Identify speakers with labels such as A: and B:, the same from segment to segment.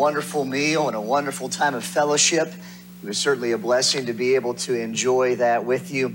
A: wonderful meal and a wonderful time of fellowship. It was certainly a blessing to be able to enjoy that with you.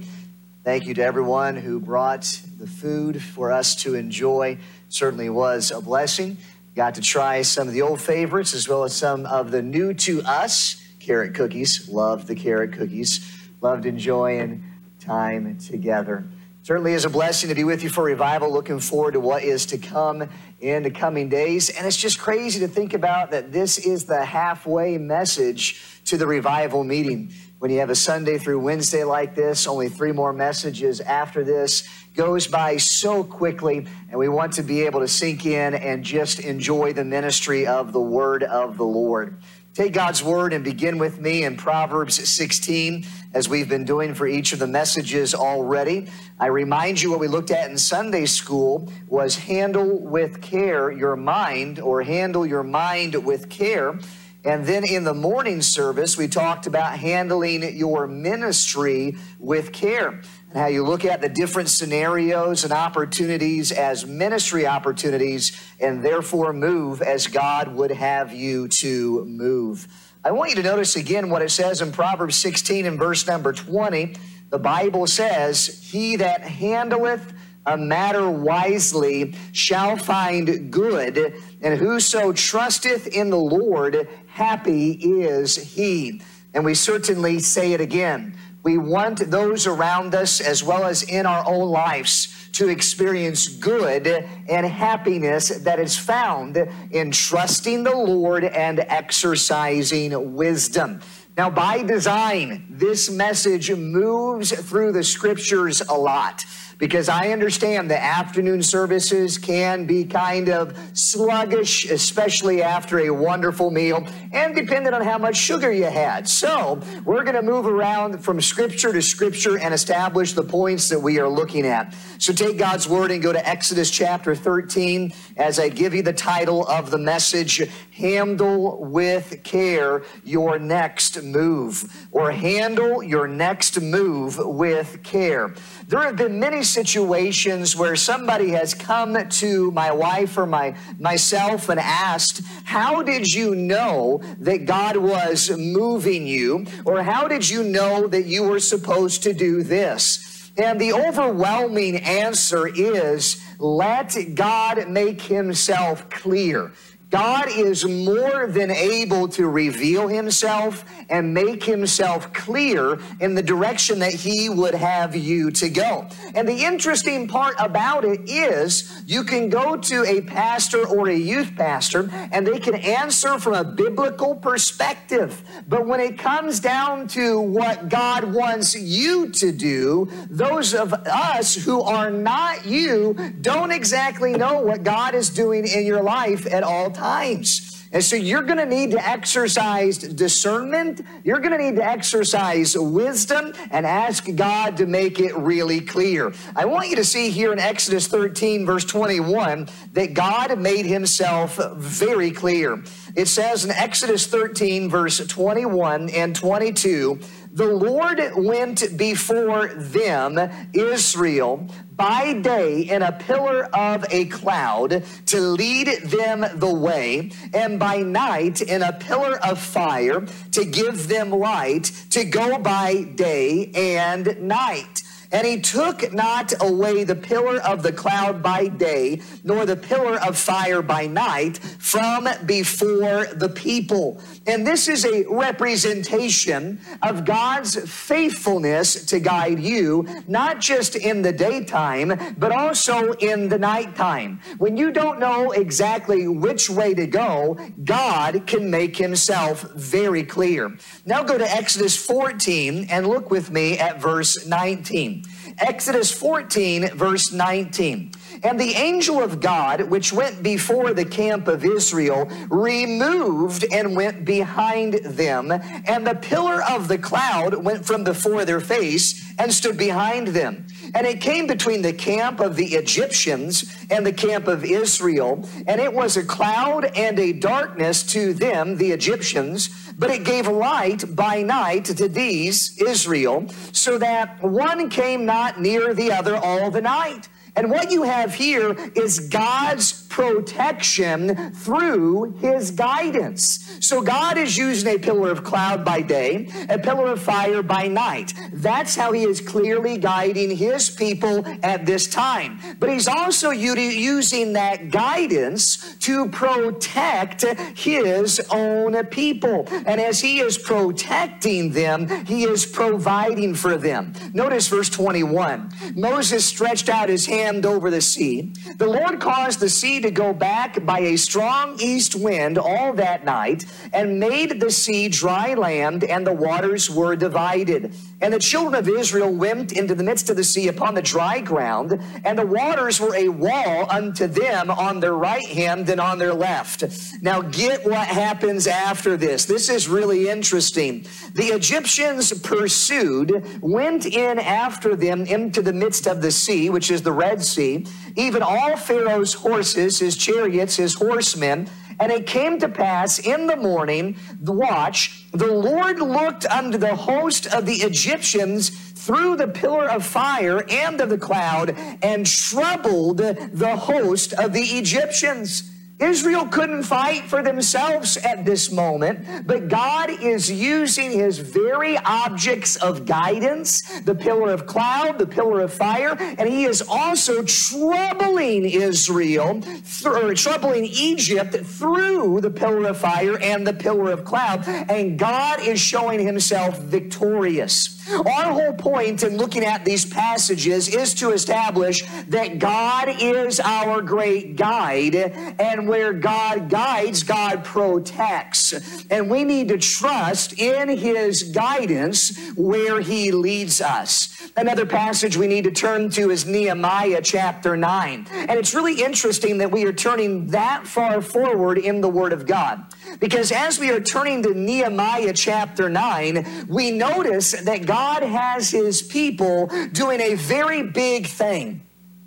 A: Thank you to everyone who brought the food for us to enjoy. Certainly was a blessing. Got to try some of the old favorites as well as some of the new to us carrot cookies. Loved the carrot cookies. Loved enjoying time together. Certainly is a blessing to be with you for revival. Looking forward to what is to come in the coming days. And it's just crazy to think about that this is the halfway message to the revival meeting. When you have a Sunday through Wednesday like this, only three more messages after this goes by so quickly, and we want to be able to sink in and just enjoy the ministry of the word of the Lord. Take God's word and begin with me in Proverbs 16, as we've been doing for each of the messages already. I remind you what we looked at in Sunday school was handle with care your mind, or handle your mind with care. And then in the morning service, we talked about handling your ministry with care and how you look at the different scenarios and opportunities as ministry opportunities and therefore move as God would have you to move. I want you to notice again what it says in Proverbs 16 and verse number 20. The Bible says, He that handleth a matter wisely shall find good, and whoso trusteth in the Lord, happy is he. And we certainly say it again. We want those around us, as well as in our own lives, to experience good and happiness that is found in trusting the Lord and exercising wisdom. Now, by design, this message moves through the scriptures a lot because I understand the afternoon services can be kind of sluggish, especially after a wonderful meal and depending on how much sugar you had. So we're going to move around from scripture to scripture and establish the points that we are looking at. So take God's word and go to Exodus chapter 13 as I give you the title of the message, Handle with Care Your Next Move, or Handle Your Next Move with Care. There have been many situations where somebody has come to my wife or my myself and asked, "How did you know that God was moving you?" or "How did you know that you were supposed to do this?" And the overwhelming answer is let God make himself clear. God is more than able to reveal himself and make himself clear in the direction that he would have you to go. And the interesting part about it is you can go to a pastor or a youth pastor and they can answer from a biblical perspective. But when it comes down to what God wants you to do, those of us who are not you don't exactly know what God is doing in your life at all times. And so you're going to need to exercise discernment. You're going to need to exercise wisdom and ask God to make it really clear. I want you to see here in Exodus 13, verse 21, that God made himself very clear. It says in Exodus 13, verse 21 and 22, the Lord went before them, Israel, by day in a pillar of a cloud to lead them the way, and by night in a pillar of fire to give them light to go by day and night. And he took not away the pillar of the cloud by day, nor the pillar of fire by night from before the people. And this is a representation of God's faithfulness to guide you, not just in the daytime, but also in the nighttime. When you don't know exactly which way to go, God can make himself very clear. Now go to Exodus 14 and look with me at verse 19. Exodus 14, verse 19. And the angel of God, which went before the camp of Israel, removed and went behind them. And the pillar of the cloud went from before their face and stood behind them. And it came between the camp of the Egyptians and the camp of Israel. And it was a cloud and a darkness to them, the Egyptians, but it gave light by night to these, Israel, so that one came not near the other all the night. And what you have here is God's protection through his guidance. So God is using a pillar of cloud by day, a pillar of fire by night. That's how he is clearly guiding his people at this time. But he's also using that guidance to protect his own people. And as he is protecting them, he is providing for them. Notice verse 21. Moses stretched out his hand over the sea. The Lord caused the sea to go back by a strong east wind all that night and made the sea dry land, and the waters were divided. And the children of Israel went into the midst of the sea upon the dry ground, and the waters were a wall unto them on their right hand and on their left. Now, get what happens after this. This is really interesting. The Egyptians pursued, went in after them into the midst of the sea, which is the Red Sea, even all Pharaoh's horses, his chariots, his horsemen and it came to pass in the morning, the watch, the Lord looked unto the host of the Egyptians through the pillar of fire and of the cloud and troubled the host of the Egyptians. Israel couldn't fight for themselves at this moment, but God is using his very objects of guidance, the pillar of cloud, the pillar of fire, and he is also troubling Israel, or troubling Egypt through the pillar of fire and the pillar of cloud, and God is showing himself victorious. Our whole point in looking at these passages is to establish that God is our great guide, and where God guides, God protects. And we need to trust in His guidance where He leads us. Another passage we need to turn to is Nehemiah chapter 9. And it's really interesting that we are turning that far forward in the Word of God. Because as we are turning to Nehemiah chapter 9, we notice that God has his people doing a very big thing.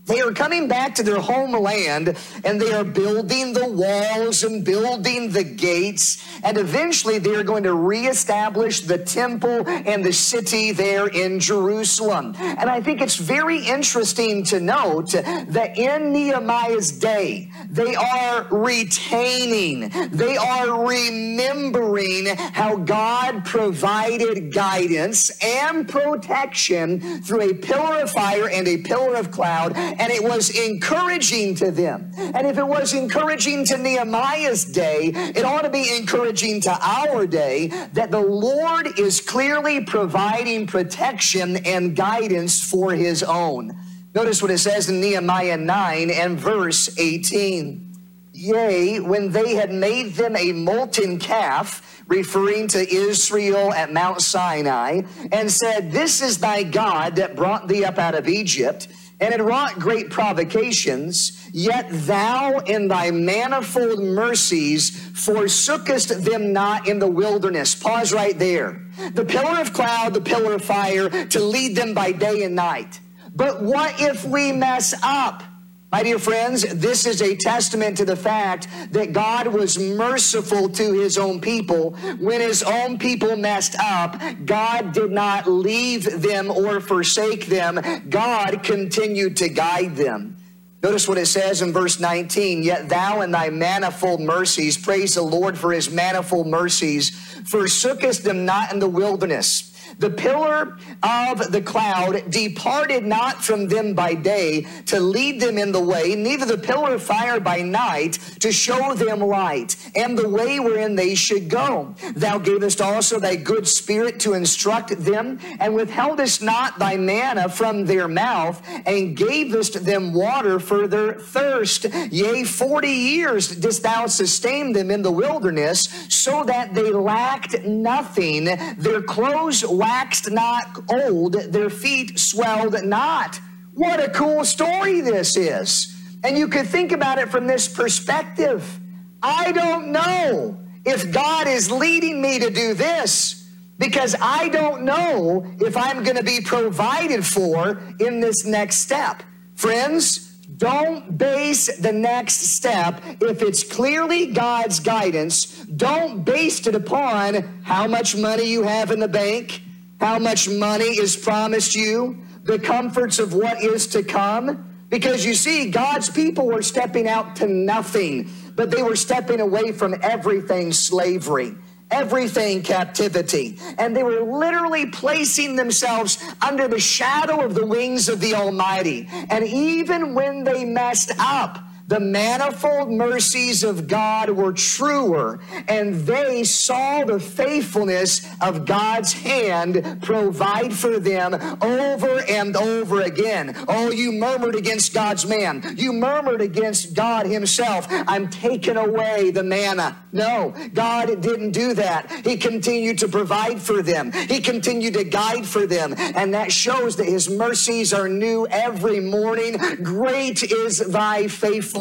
A: They are coming back to their homeland and they are building the walls and building the gates. And eventually they are going to reestablish the temple and the city there in Jerusalem. And I think it's very interesting to note that in Nehemiah's day, they are retaining, they are remembering how God provided guidance and protection through a pillar of fire and a pillar of cloud and it was encouraging to them. And if it was encouraging to Nehemiah's day, it ought to be encouraging to our day that the Lord is clearly providing protection and guidance for his own. Notice what it says in Nehemiah 9 and verse 18. Yea, when they had made them a molten calf, referring to Israel at Mount Sinai, and said, This is thy God that brought thee up out of Egypt and had wrought great provocations, yet thou in thy manifold mercies forsookest them not in the wilderness. Pause right there. The pillar of cloud, the pillar of fire to lead them by day and night. But what if we mess up? My dear friends, this is a testament to the fact that God was merciful to his own people. When his own people messed up, God did not leave them or forsake them. God continued to guide them. Notice what it says in verse 19 Yet thou in thy manifold mercies, praise the Lord for his manifold mercies, forsookest them not in the wilderness the pillar of the cloud departed not from them by day to lead them in the way, neither the pillar of fire by night to show them light and the way wherein they should go. Thou gavest also thy good spirit to instruct them, and withheldest not thy manna from their mouth, and gavest them water for their thirst. Yea, forty years didst thou sustain them in the wilderness, so that they lacked nothing. Their clothes waxed not old, their feet swelled not. What a cool story this is. And you could think about it from this perspective. I don't know if God is leading me to do this because I don't know if I'm going to be provided for in this next step. Friends, don't base the next step if it's clearly God's guidance. Don't base it upon how much money you have in the bank, how much money is promised you, the comforts of what is to come. Because you see, God's people were stepping out to nothing, but they were stepping away from everything slavery everything captivity. And they were literally placing themselves under the shadow of the wings of the Almighty. And even when they messed up, the manifold mercies of God were truer, and they saw the faithfulness of God's hand provide for them over and over again. Oh, you murmured against God's man. You murmured against God Himself. I'm taking away the manna. No, God didn't do that. He continued to provide for them, He continued to guide for them, and that shows that His mercies are new every morning. Great is thy faithfulness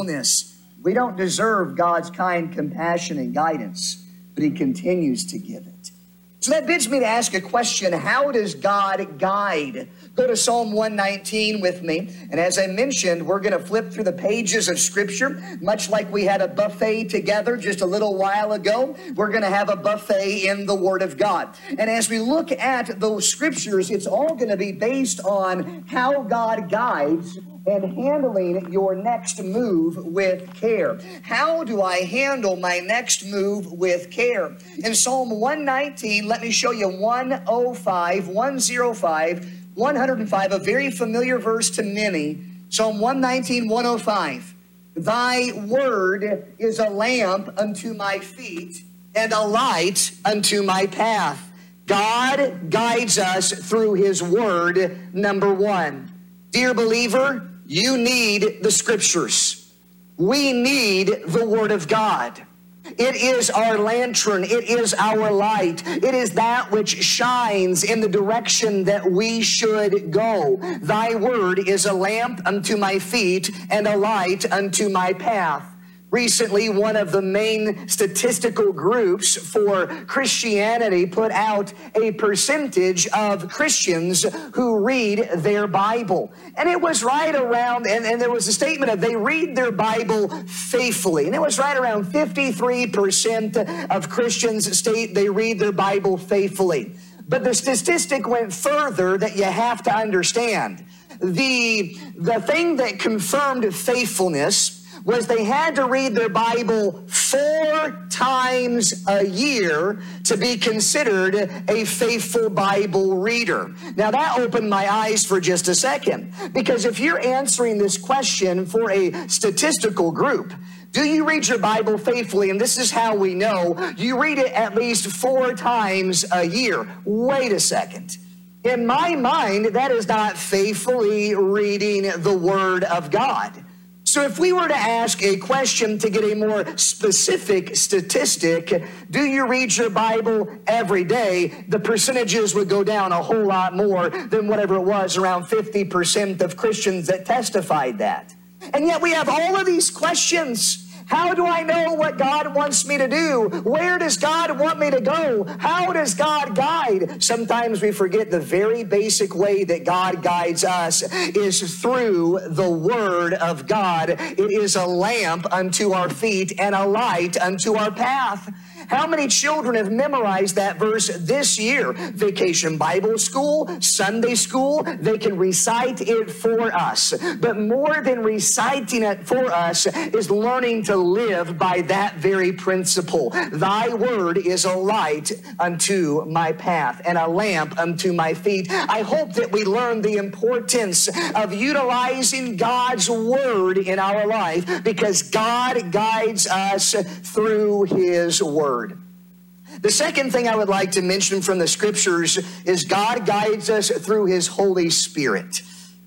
A: We don't deserve God's kind compassion and guidance, but He continues to give it. So that bids me to ask a question How does God guide? Go to Psalm 119 with me. And as I mentioned, we're going to flip through the pages of Scripture, much like we had a buffet together just a little while ago. We're going to have a buffet in the Word of God. And as we look at those Scriptures, it's all going to be based on how God guides and handling your next move with care. How do I handle my next move with care? In Psalm 119, let me show you 105, 105, 105, a very familiar verse to many. Psalm 119, 105. Thy word is a lamp unto my feet and a light unto my path. God guides us through his word, number one. Dear believer, you need the scriptures. We need the Word of God. It is our lantern. It is our light. It is that which shines in the direction that we should go. Thy word is a lamp unto my feet and a light unto my path. Recently, one of the main statistical groups for Christianity put out a percentage of Christians who read their Bible. And it was right around, and, and there was a statement of they read their Bible faithfully. And it was right around 53% of Christians state they read their Bible faithfully. But the statistic went further that you have to understand. The, the thing that confirmed faithfulness was they had to read their Bible four times a year to be considered a faithful Bible reader. Now that opened my eyes for just a second because if you're answering this question for a statistical group, do you read your Bible faithfully? And this is how we know you read it at least four times a year. Wait a second. In my mind, that is not faithfully reading the Word of God. So, if we were to ask a question to get a more specific statistic, do you read your Bible every day? The percentages would go down a whole lot more than whatever it was, around 50% of Christians that testified that. And yet we have all of these questions how do I know what God wants me to do? Where does God want me to go? How does God guide? Sometimes we forget the very basic way that God guides us is through the Word of God. It is a lamp unto our feet and a light unto our path. How many children have memorized that verse this year? Vacation Bible School, Sunday School, they can recite it for us. But more than reciting it for us is learning to live by that very principle. Thy word is a light unto my path and a lamp unto my feet. I hope that we learn the importance of utilizing God's word in our life because God guides us through his word. The second thing I would like to mention from the scriptures is God guides us through his Holy Spirit.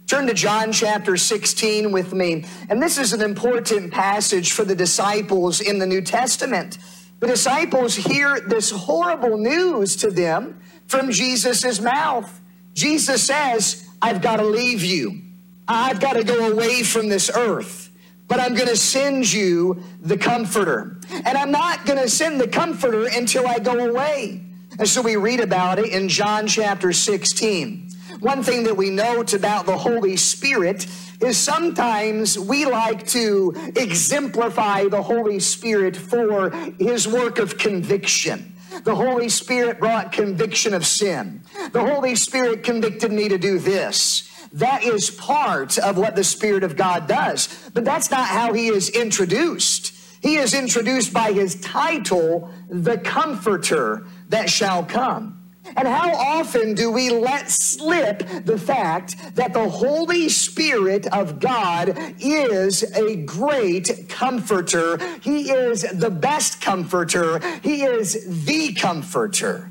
A: Turn to John chapter 16 with me. And this is an important passage for the disciples in the New Testament. The disciples hear this horrible news to them from Jesus' mouth. Jesus says, I've got to leave you. I've got to go away from this earth but I'm going to send you the comforter. And I'm not going to send the comforter until I go away. And so we read about it in John chapter 16. One thing that we note about the Holy Spirit is sometimes we like to exemplify the Holy Spirit for his work of conviction. The Holy Spirit brought conviction of sin. The Holy Spirit convicted me to do this. That is part of what the Spirit of God does. But that's not how he is introduced. He is introduced by his title, the Comforter that shall come. And how often do we let slip the fact that the Holy Spirit of God is a great comforter? He is the best comforter. He is the comforter.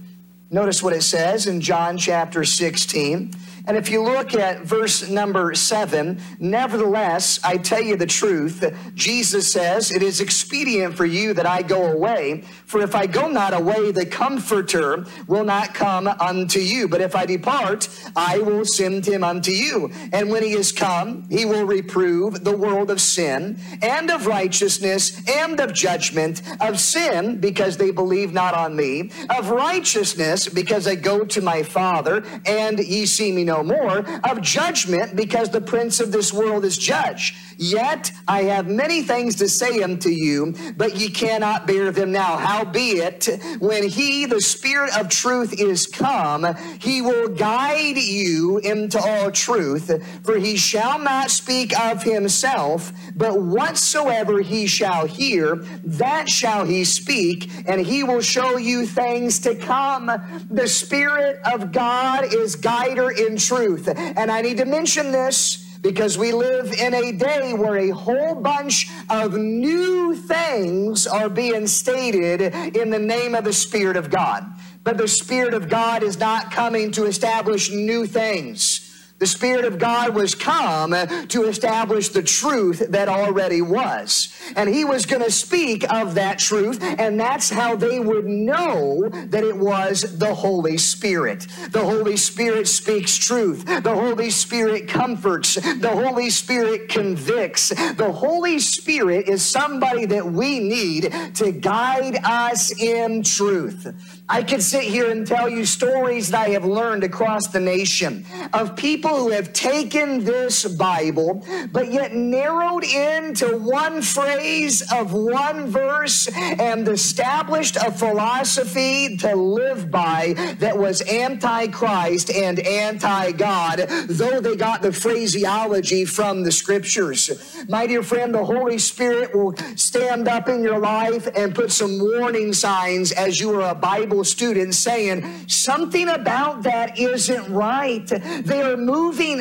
A: Notice what it says in John chapter 16. And if you look at verse number seven, nevertheless, I tell you the truth, Jesus says, It is expedient for you that I go away, for if I go not away, the Comforter will not come unto you. But if I depart, I will send him unto you. And when he is come, he will reprove the world of sin, and of righteousness, and of judgment, of sin, because they believe not on me, of righteousness, because I go to my Father, and ye see me no more, of judgment, because the prince of this world is judged. Yet I have many things to say unto you, but ye cannot bear them now. Howbeit, when he, the Spirit of truth, is come, he will guide you into all truth, for he shall not speak of himself, but whatsoever he shall hear, that shall he speak, and he will show you things to come. The Spirit of God is guider in truth. And I need to mention this because we live in a day where a whole bunch of new things are being stated in the name of the Spirit of God. But the Spirit of God is not coming to establish new things. The Spirit of God was come uh, to establish the truth that already was. And He was going to speak of that truth, and that's how they would know that it was the Holy Spirit. The Holy Spirit speaks truth. The Holy Spirit comforts. The Holy Spirit convicts. The Holy Spirit is somebody that we need to guide us in truth. I could sit here and tell you stories that I have learned across the nation of people who have taken this Bible, but yet narrowed into one phrase of one verse and established a philosophy to live by that was anti Christ and anti God, though they got the phraseology from the scriptures. My dear friend, the Holy Spirit will stand up in your life and put some warning signs as you are a Bible Bible student saying something about that isn't right. They are moving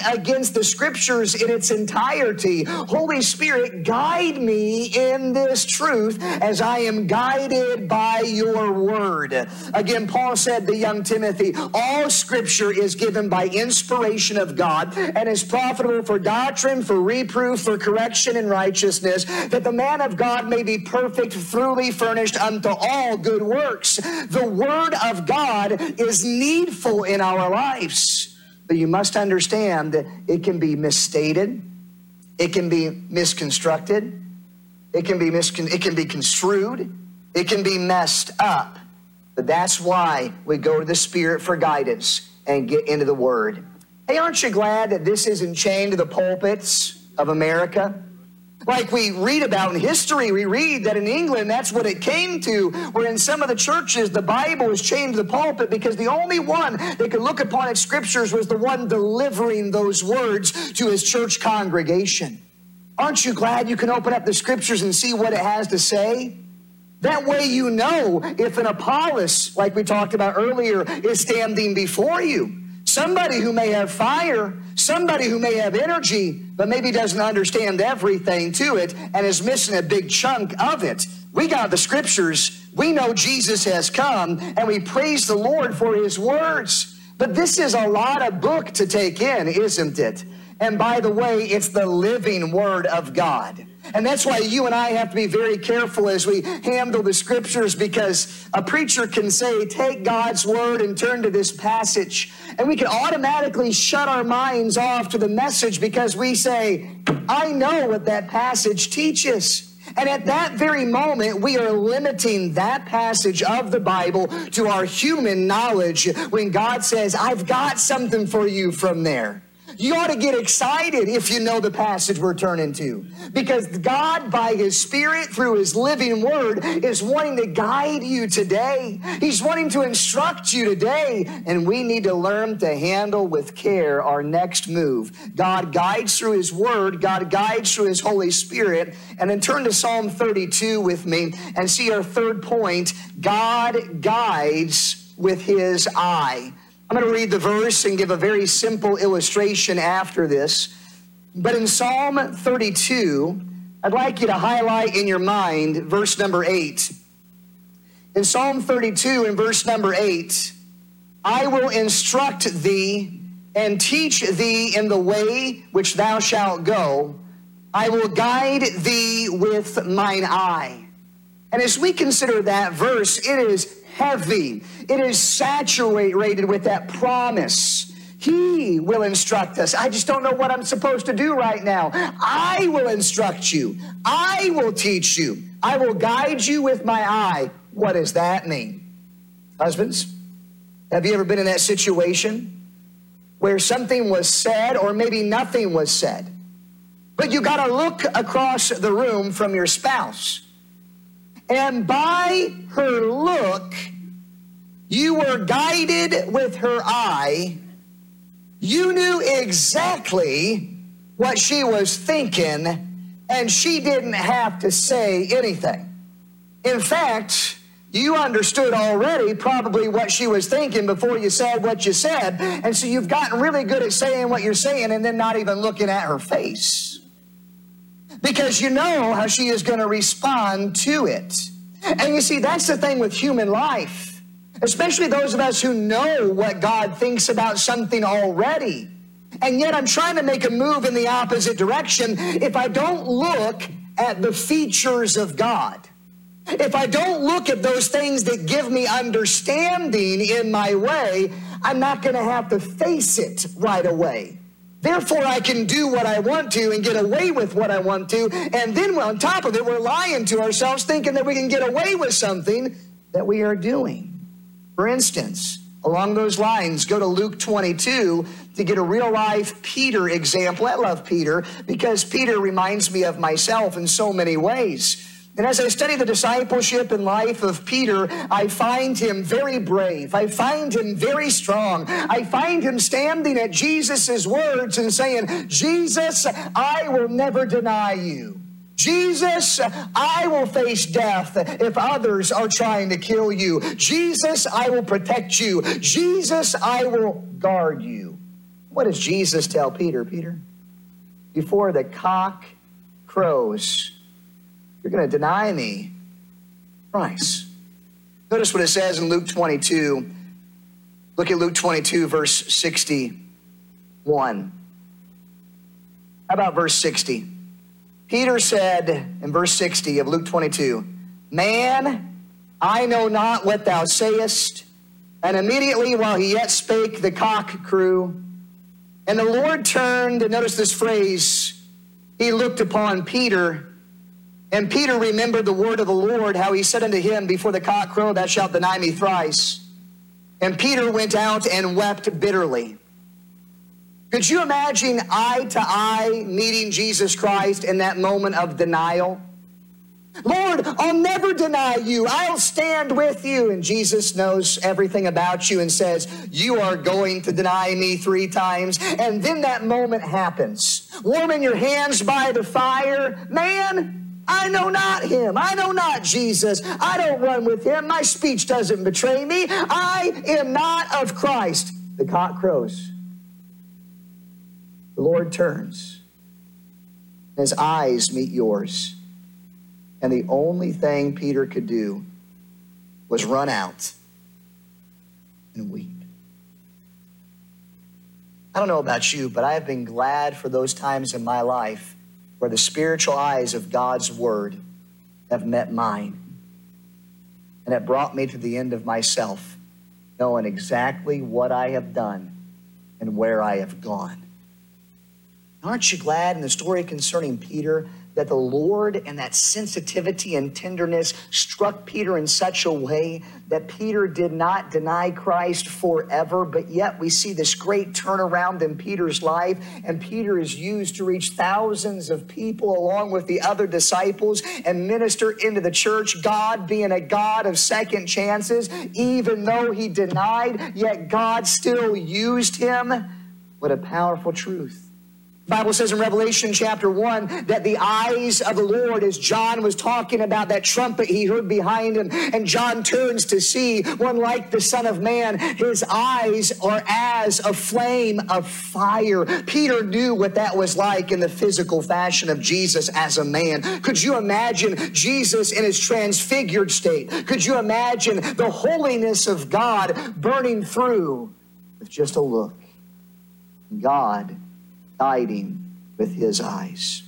A: against the scriptures in its entirety. Holy Spirit, guide me in this truth as I am guided by your word. Again, Paul said to young Timothy, all scripture is given by inspiration of God and is profitable for doctrine, for reproof, for correction in righteousness, that the man of God may be perfect, thoroughly furnished unto all good works. The Word of God is needful in our lives. But you must understand that it can be misstated, it can be misconstructed, it can be miscon- it can be construed, it can be messed up. But that's why we go to the Spirit for guidance and get into the Word. Hey, aren't you glad that this isn't chained to the pulpits of America? Like we read about in history, we read that in England, that's what it came to, where in some of the churches, the Bible was chained to the pulpit because the only one that could look upon its scriptures was the one delivering those words to his church congregation. Aren't you glad you can open up the scriptures and see what it has to say? That way you know if an Apollos, like we talked about earlier, is standing before you. Somebody who may have fire, somebody who may have energy, but maybe doesn't understand everything to it and is missing a big chunk of it. We got the scriptures. We know Jesus has come and we praise the Lord for his words. But this is a lot of book to take in, isn't it? And by the way, it's the living word of God. And that's why you and I have to be very careful as we handle the scriptures because a preacher can say, take God's word and turn to this passage. And we can automatically shut our minds off to the message because we say, I know what that passage teaches. And at that very moment, we are limiting that passage of the Bible to our human knowledge when God says, I've got something for you from there. You ought to get excited if you know the passage we're turning to. Because God, by His Spirit, through His living word, is wanting to guide you today. He's wanting to instruct you today. And we need to learn to handle with care our next move. God guides through His word, God guides through His Holy Spirit. And then turn to Psalm 32 with me and see our third point God guides with His eye. I'm going to read the verse and give a very simple illustration after this. But in Psalm 32, I'd like you to highlight in your mind verse number 8. In Psalm 32, in verse number 8, I will instruct thee and teach thee in the way which thou shalt go. I will guide thee with mine eye. And as we consider that verse, it is heavy. It is saturated with that promise. He will instruct us. I just don't know what I'm supposed to do right now. I will instruct you. I will teach you. I will guide you with my eye. What does that mean? Husbands, have you ever been in that situation where something was said or maybe nothing was said? But you got to look across the room from your spouse and by her look, you were guided with her eye. You knew exactly what she was thinking, and she didn't have to say anything. In fact, you understood already probably what she was thinking before you said what you said. And so you've gotten really good at saying what you're saying and then not even looking at her face because you know how she is going to respond to it. And you see, that's the thing with human life, especially those of us who know what God thinks about something already. And yet I'm trying to make a move in the opposite direction. If I don't look at the features of God, if I don't look at those things that give me understanding in my way, I'm not going to have to face it right away. Therefore, I can do what I want to and get away with what I want to. And then on top of it, we're lying to ourselves thinking that we can get away with something that we are doing. For instance, along those lines, go to Luke 22 to get a real life Peter example. I love Peter because Peter reminds me of myself in so many ways. And as I study the discipleship and life of Peter, I find him very brave. I find him very strong. I find him standing at Jesus' words and saying, Jesus, I will never deny you. Jesus, I will face death if others are trying to kill you. Jesus, I will protect you. Jesus, I will guard you. What does Jesus tell Peter? Peter, before the cock crows, you're going to deny me thrice. Notice what it says in Luke 22. Look at Luke 22, verse 61. How about verse 60? Peter said in verse 60 of Luke 22, Man, I know not what thou sayest. And immediately while he yet spake, the cock crew. And the Lord turned, and notice this phrase, he looked upon Peter and Peter remembered the word of the Lord, how he said unto him, Before the cock crow, thou shalt deny me thrice. And Peter went out and wept bitterly. Could you imagine eye to eye meeting Jesus Christ in that moment of denial? Lord, I'll never deny you. I'll stand with you. And Jesus knows everything about you and says, You are going to deny me three times. And then that moment happens. Warming your hands by the fire. Man, I know not him. I know not Jesus. I don't run with him. My speech doesn't betray me. I am not of Christ. The cock crows. The Lord turns. His eyes meet yours. And the only thing Peter could do was run out and weep. I don't know about you, but I have been glad for those times in my life where the spiritual eyes of God's word have met mine. And it brought me to the end of myself, knowing exactly what I have done and where I have gone. Aren't you glad in the story concerning Peter that the Lord and that sensitivity and tenderness struck Peter in such a way that Peter did not deny Christ forever, but yet we see this great turnaround in Peter's life, and Peter is used to reach thousands of people along with the other disciples and minister into the church. God being a God of second chances, even though he denied, yet God still used him. What a powerful truth. Bible says in Revelation chapter 1 that the eyes of the Lord, as John was talking about that trumpet he heard behind him, and John turns to see one like the Son of Man, his eyes are as a flame of fire. Peter knew what that was like in the physical fashion of Jesus as a man. Could you imagine Jesus in his transfigured state? Could you imagine the holiness of God burning through with just a look? God guiding with his eyes.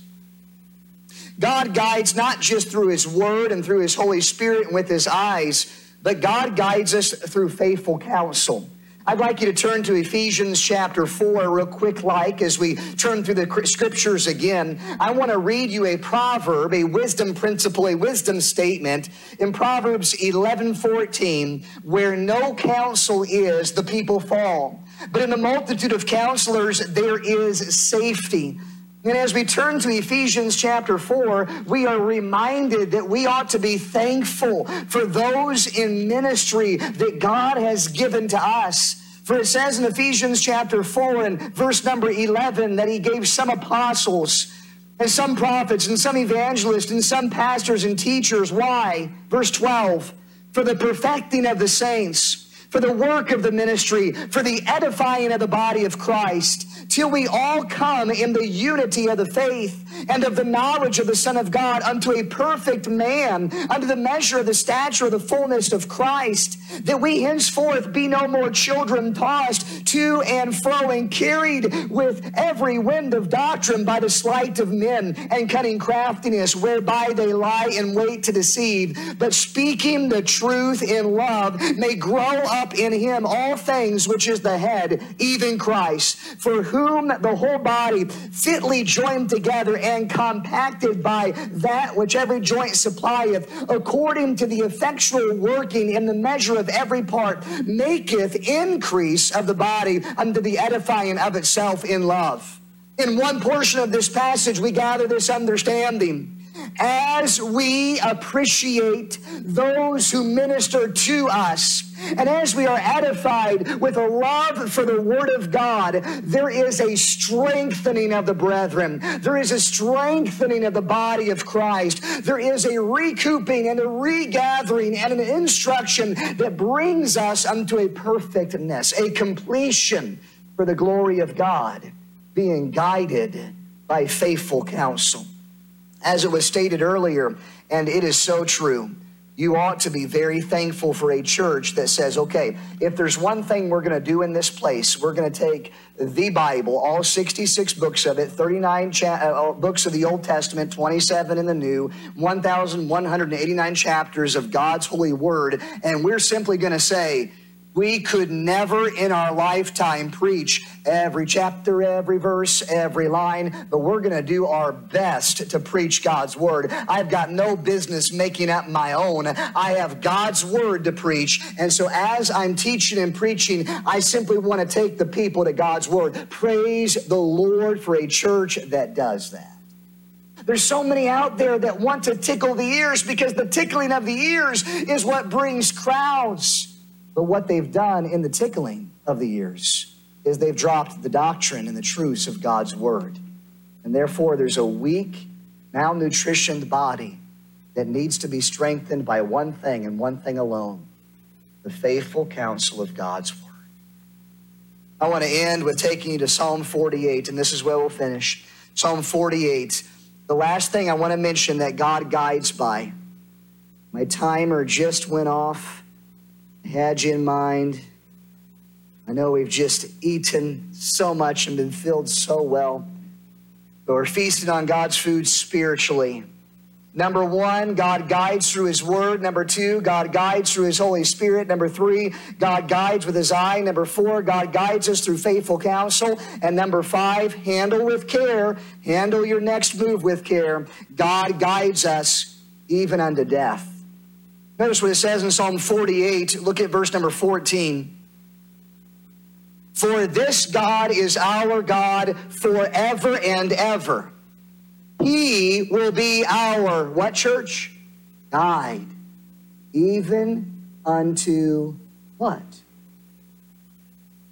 A: God guides not just through his word and through his Holy Spirit and with his eyes, but God guides us through faithful counsel. I'd like you to turn to Ephesians chapter 4 real quick like as we turn through the scriptures again. I want to read you a proverb, a wisdom principle, a wisdom statement in Proverbs 11:14 where no counsel is the people fall but in the multitude of counselors, there is safety. And as we turn to Ephesians chapter 4, we are reminded that we ought to be thankful for those in ministry that God has given to us. For it says in Ephesians chapter 4 and verse number 11 that he gave some apostles and some prophets and some evangelists and some pastors and teachers. Why? Verse 12, for the perfecting of the saints for the work of the ministry, for the edifying of the body of Christ, till we all come in the unity of the faith and of the knowledge of the Son of God unto a perfect man, unto the measure of the stature of the fullness of Christ, that we henceforth be no more children tossed to and fro and carried with every wind of doctrine by the sleight of men and cunning craftiness, whereby they lie in wait to deceive, but speaking the truth in love may grow up in him all things which is the head, even Christ, for whom the whole body fitly joined together and compacted by that which every joint supplieth, according to the effectual working in the measure of every part, maketh increase of the body unto the edifying of itself in love. In one portion of this passage, we gather this understanding as we appreciate those who minister to us, and as we are edified with a love for the Word of God, there is a strengthening of the brethren. There is a strengthening of the body of Christ. There is a recouping and a regathering and an instruction that brings us unto a perfectness, a completion for the glory of God, being guided by faithful counsel. As it was stated earlier, and it is so true, you ought to be very thankful for a church that says, okay, if there's one thing we're going to do in this place, we're going to take the Bible, all 66 books of it, 39 cha- uh, uh, books of the Old Testament, 27 in the New, 1,189 chapters of God's holy word, and we're simply going to say, we could never in our lifetime preach every chapter, every verse, every line, but we're going to do our best to preach God's word. I've got no business making up my own. I have God's word to preach. And so as I'm teaching and preaching, I simply want to take the people to God's word. Praise the Lord for a church that does that. There's so many out there that want to tickle the ears because the tickling of the ears is what brings crowds. But what they've done in the tickling of the ears is they've dropped the doctrine and the truths of God's word. And therefore, there's a weak, malnutritioned body that needs to be strengthened by one thing and one thing alone the faithful counsel of God's word. I want to end with taking you to Psalm 48, and this is where we'll finish. Psalm 48. The last thing I want to mention that God guides by. My timer just went off had you in mind. I know we've just eaten so much and been filled so well, but we're feasting on God's food spiritually. Number one, God guides through His Word. Number two, God guides through His Holy Spirit. Number three, God guides with His eye. Number four, God guides us through faithful counsel. And number five, handle with care. Handle your next move with care. God guides us even unto death. Notice what it says in Psalm 48. Look at verse number 14. For this God is our God forever and ever. He will be our, what church? Guide, even unto what?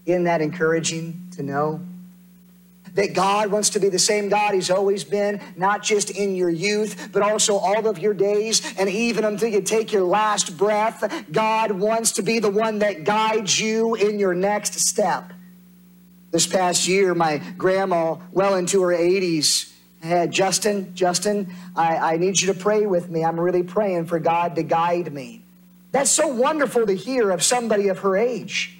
A: Isn't that encouraging to know? That God wants to be the same God He's always been, not just in your youth, but also all of your days, and even until you take your last breath. God wants to be the one that guides you in your next step. This past year, my grandma, well into her 80s, had Justin, Justin, I, I need you to pray with me. I'm really praying for God to guide me. That's so wonderful to hear of somebody of her age.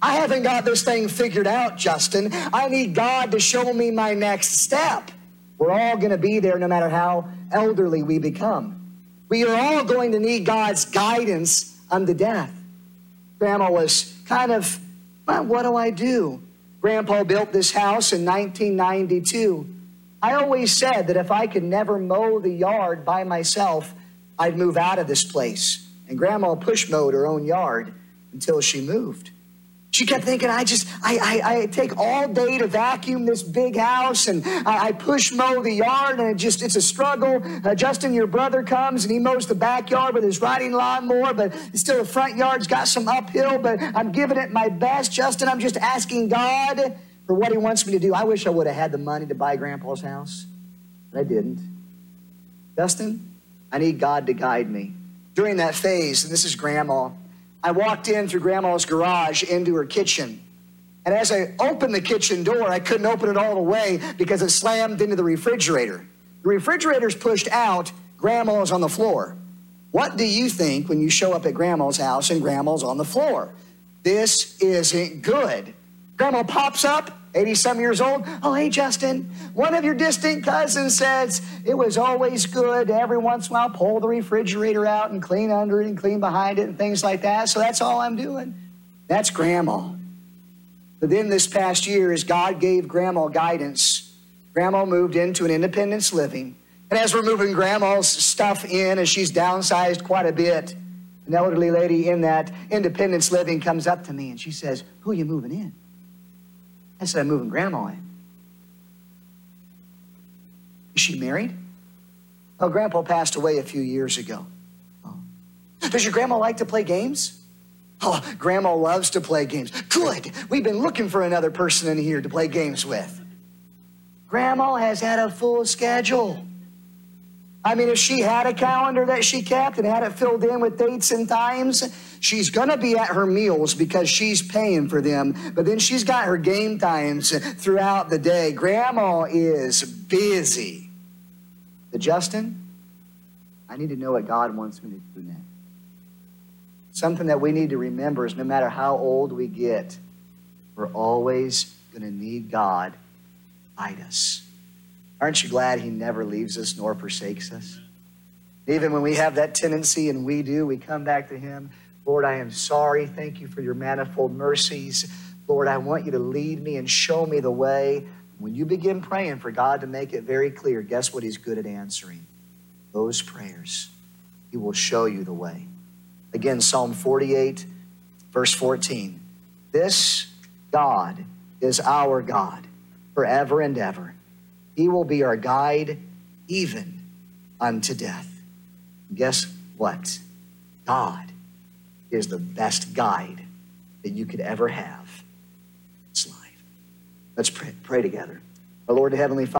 A: I haven't got this thing figured out, Justin. I need God to show me my next step. We're all going to be there no matter how elderly we become. We are all going to need God's guidance unto death. Grandma was kind of, well, what do I do? Grandpa built this house in 1992. I always said that if I could never mow the yard by myself, I'd move out of this place. And Grandma push mowed her own yard until she moved. She kept thinking, I just, I, I, I take all day to vacuum this big house and I, I push mow the yard and it just, it's a struggle. Uh, Justin, your brother comes and he mows the backyard with his riding lawnmower, but still the front yard's got some uphill, but I'm giving it my best. Justin, I'm just asking God for what he wants me to do. I wish I would have had the money to buy Grandpa's house, but I didn't. Justin, I need God to guide me. During that phase, and this is Grandma, I walked in through Grandma's garage into her kitchen. And as I opened the kitchen door, I couldn't open it all the way because it slammed into the refrigerator. The refrigerator's pushed out, Grandma's on the floor. What do you think when you show up at Grandma's house and Grandma's on the floor? This isn't good. Grandma pops up, 80 some years old. Oh, hey, Justin. One of your distant cousins says it was always good to every once in a while pull the refrigerator out and clean under it and clean behind it and things like that. So that's all I'm doing. That's Grandma. But then this past year, as God gave Grandma guidance, Grandma moved into an independence living. And as we're moving Grandma's stuff in, as she's downsized quite a bit, an elderly lady in that independence living comes up to me and she says, Who are you moving in? I said, I'm moving grandma in. Is she married? Oh, grandpa passed away a few years ago. Oh. Does your grandma like to play games? Oh, grandma loves to play games. Good. We've been looking for another person in here to play games with. Grandma has had a full schedule. I mean, if she had a calendar that she kept and had it filled in with dates and times, she's going to be at her meals because she's paying for them. But then she's got her game times throughout the day. Grandma is busy. But Justin, I need to know what God wants me to do next. Something that we need to remember is no matter how old we get, we're always going to need God guide us. Aren't you glad He never leaves us nor forsakes us? Even when we have that tendency, and we do, we come back to Him. Lord, I am sorry. Thank you for your manifold mercies. Lord, I want you to lead me and show me the way. When you begin praying for God to make it very clear, guess what He's good at answering? Those prayers. He will show you the way. Again, Psalm 48, verse 14. This God is our God forever and ever. He will be our guide even unto death. Guess what? God is the best guide that you could ever have. It's life. Let's pray, pray together. Our Lord, Heavenly Father.